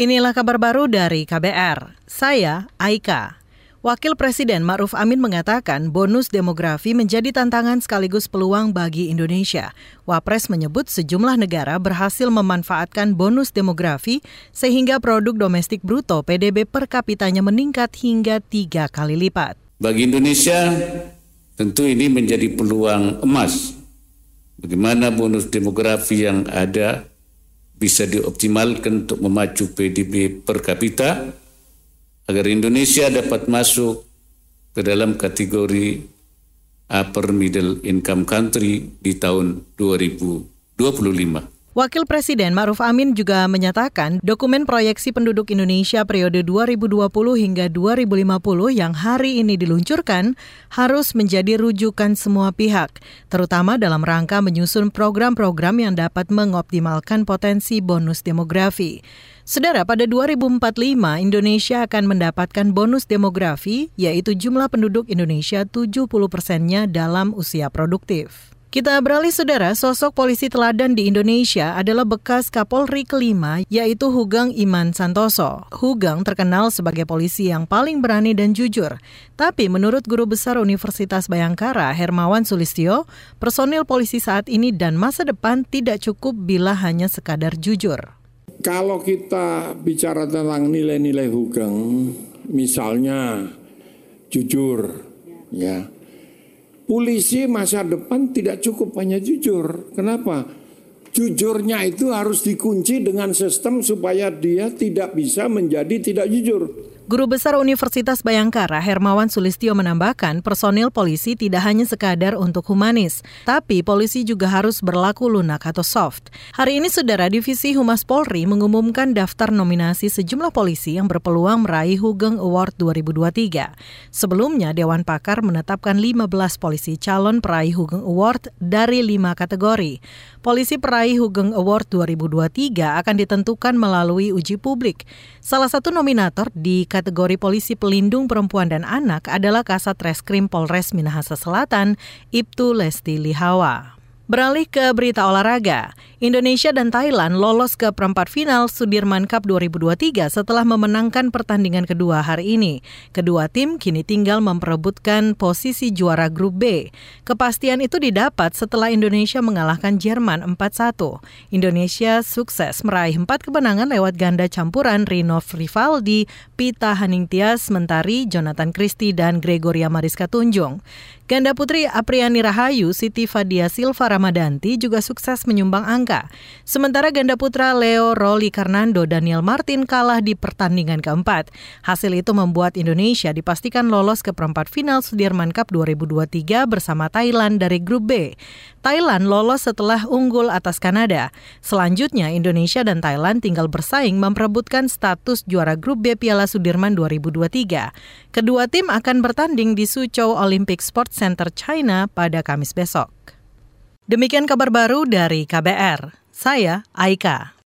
Inilah kabar baru dari KBR. Saya Aika. Wakil Presiden Ma'ruf Amin mengatakan bonus demografi menjadi tantangan sekaligus peluang bagi Indonesia. Wapres menyebut sejumlah negara berhasil memanfaatkan bonus demografi sehingga produk domestik bruto PDB per kapitanya meningkat hingga tiga kali lipat. Bagi Indonesia, tentu ini menjadi peluang emas. Bagaimana bonus demografi yang ada bisa dioptimalkan untuk memacu PDB per kapita agar Indonesia dapat masuk ke dalam kategori upper middle income country di tahun 2025. Wakil Presiden Ma'ruf Amin juga menyatakan dokumen proyeksi penduduk Indonesia periode 2020 hingga 2050 yang hari ini diluncurkan harus menjadi rujukan semua pihak, terutama dalam rangka menyusun program-program yang dapat mengoptimalkan potensi bonus demografi. Saudara, pada 2045 Indonesia akan mendapatkan bonus demografi, yaitu jumlah penduduk Indonesia 70 persennya dalam usia produktif. Kita beralih saudara, sosok polisi teladan di Indonesia adalah bekas Kapolri kelima yaitu Hugeng Iman Santoso. Hugeng terkenal sebagai polisi yang paling berani dan jujur. Tapi menurut Guru Besar Universitas Bayangkara, Hermawan Sulistyo, personil polisi saat ini dan masa depan tidak cukup bila hanya sekadar jujur. Kalau kita bicara tentang nilai-nilai Hugeng, misalnya jujur, ya polisi masa depan tidak cukup hanya jujur. Kenapa? Jujurnya itu harus dikunci dengan sistem supaya dia tidak bisa menjadi tidak jujur. Guru Besar Universitas Bayangkara Hermawan Sulistyo menambahkan personil polisi tidak hanya sekadar untuk humanis, tapi polisi juga harus berlaku lunak atau soft. Hari ini Saudara Divisi Humas Polri mengumumkan daftar nominasi sejumlah polisi yang berpeluang meraih Hugeng Award 2023. Sebelumnya Dewan Pakar menetapkan 15 polisi calon peraih Hugeng Award dari 5 kategori. Polisi peraih Hugeng Award 2023 akan ditentukan melalui uji publik. Salah satu nominator di kategori polisi pelindung perempuan dan anak adalah Kasat Reskrim Polres Minahasa Selatan, Ibtu Lesti Lihawa. Beralih ke berita olahraga, Indonesia dan Thailand lolos ke perempat final Sudirman Cup 2023 setelah memenangkan pertandingan kedua hari ini. Kedua tim kini tinggal memperebutkan posisi juara grup B. Kepastian itu didapat setelah Indonesia mengalahkan Jerman 4-1. Indonesia sukses meraih empat kemenangan lewat ganda campuran Rino Rivaldi, Pita Haningtyas Mentari, Jonathan Christie, dan Gregoria Mariska Tunjung. Ganda putri Apriani Rahayu, Siti Fadia Silva Ramadanti juga sukses menyumbang angka. Sementara ganda putra Leo Roli Karnando Daniel Martin kalah di pertandingan keempat. Hasil itu membuat Indonesia dipastikan lolos ke perempat final Sudirman Cup 2023 bersama Thailand dari grup B. Thailand lolos setelah unggul atas Kanada. Selanjutnya Indonesia dan Thailand tinggal bersaing memperebutkan status juara grup B Piala Sudirman 2023. Kedua tim akan bertanding di Suzhou Olympic Sports Center China pada Kamis besok. Demikian kabar baru dari KBR. Saya Aika.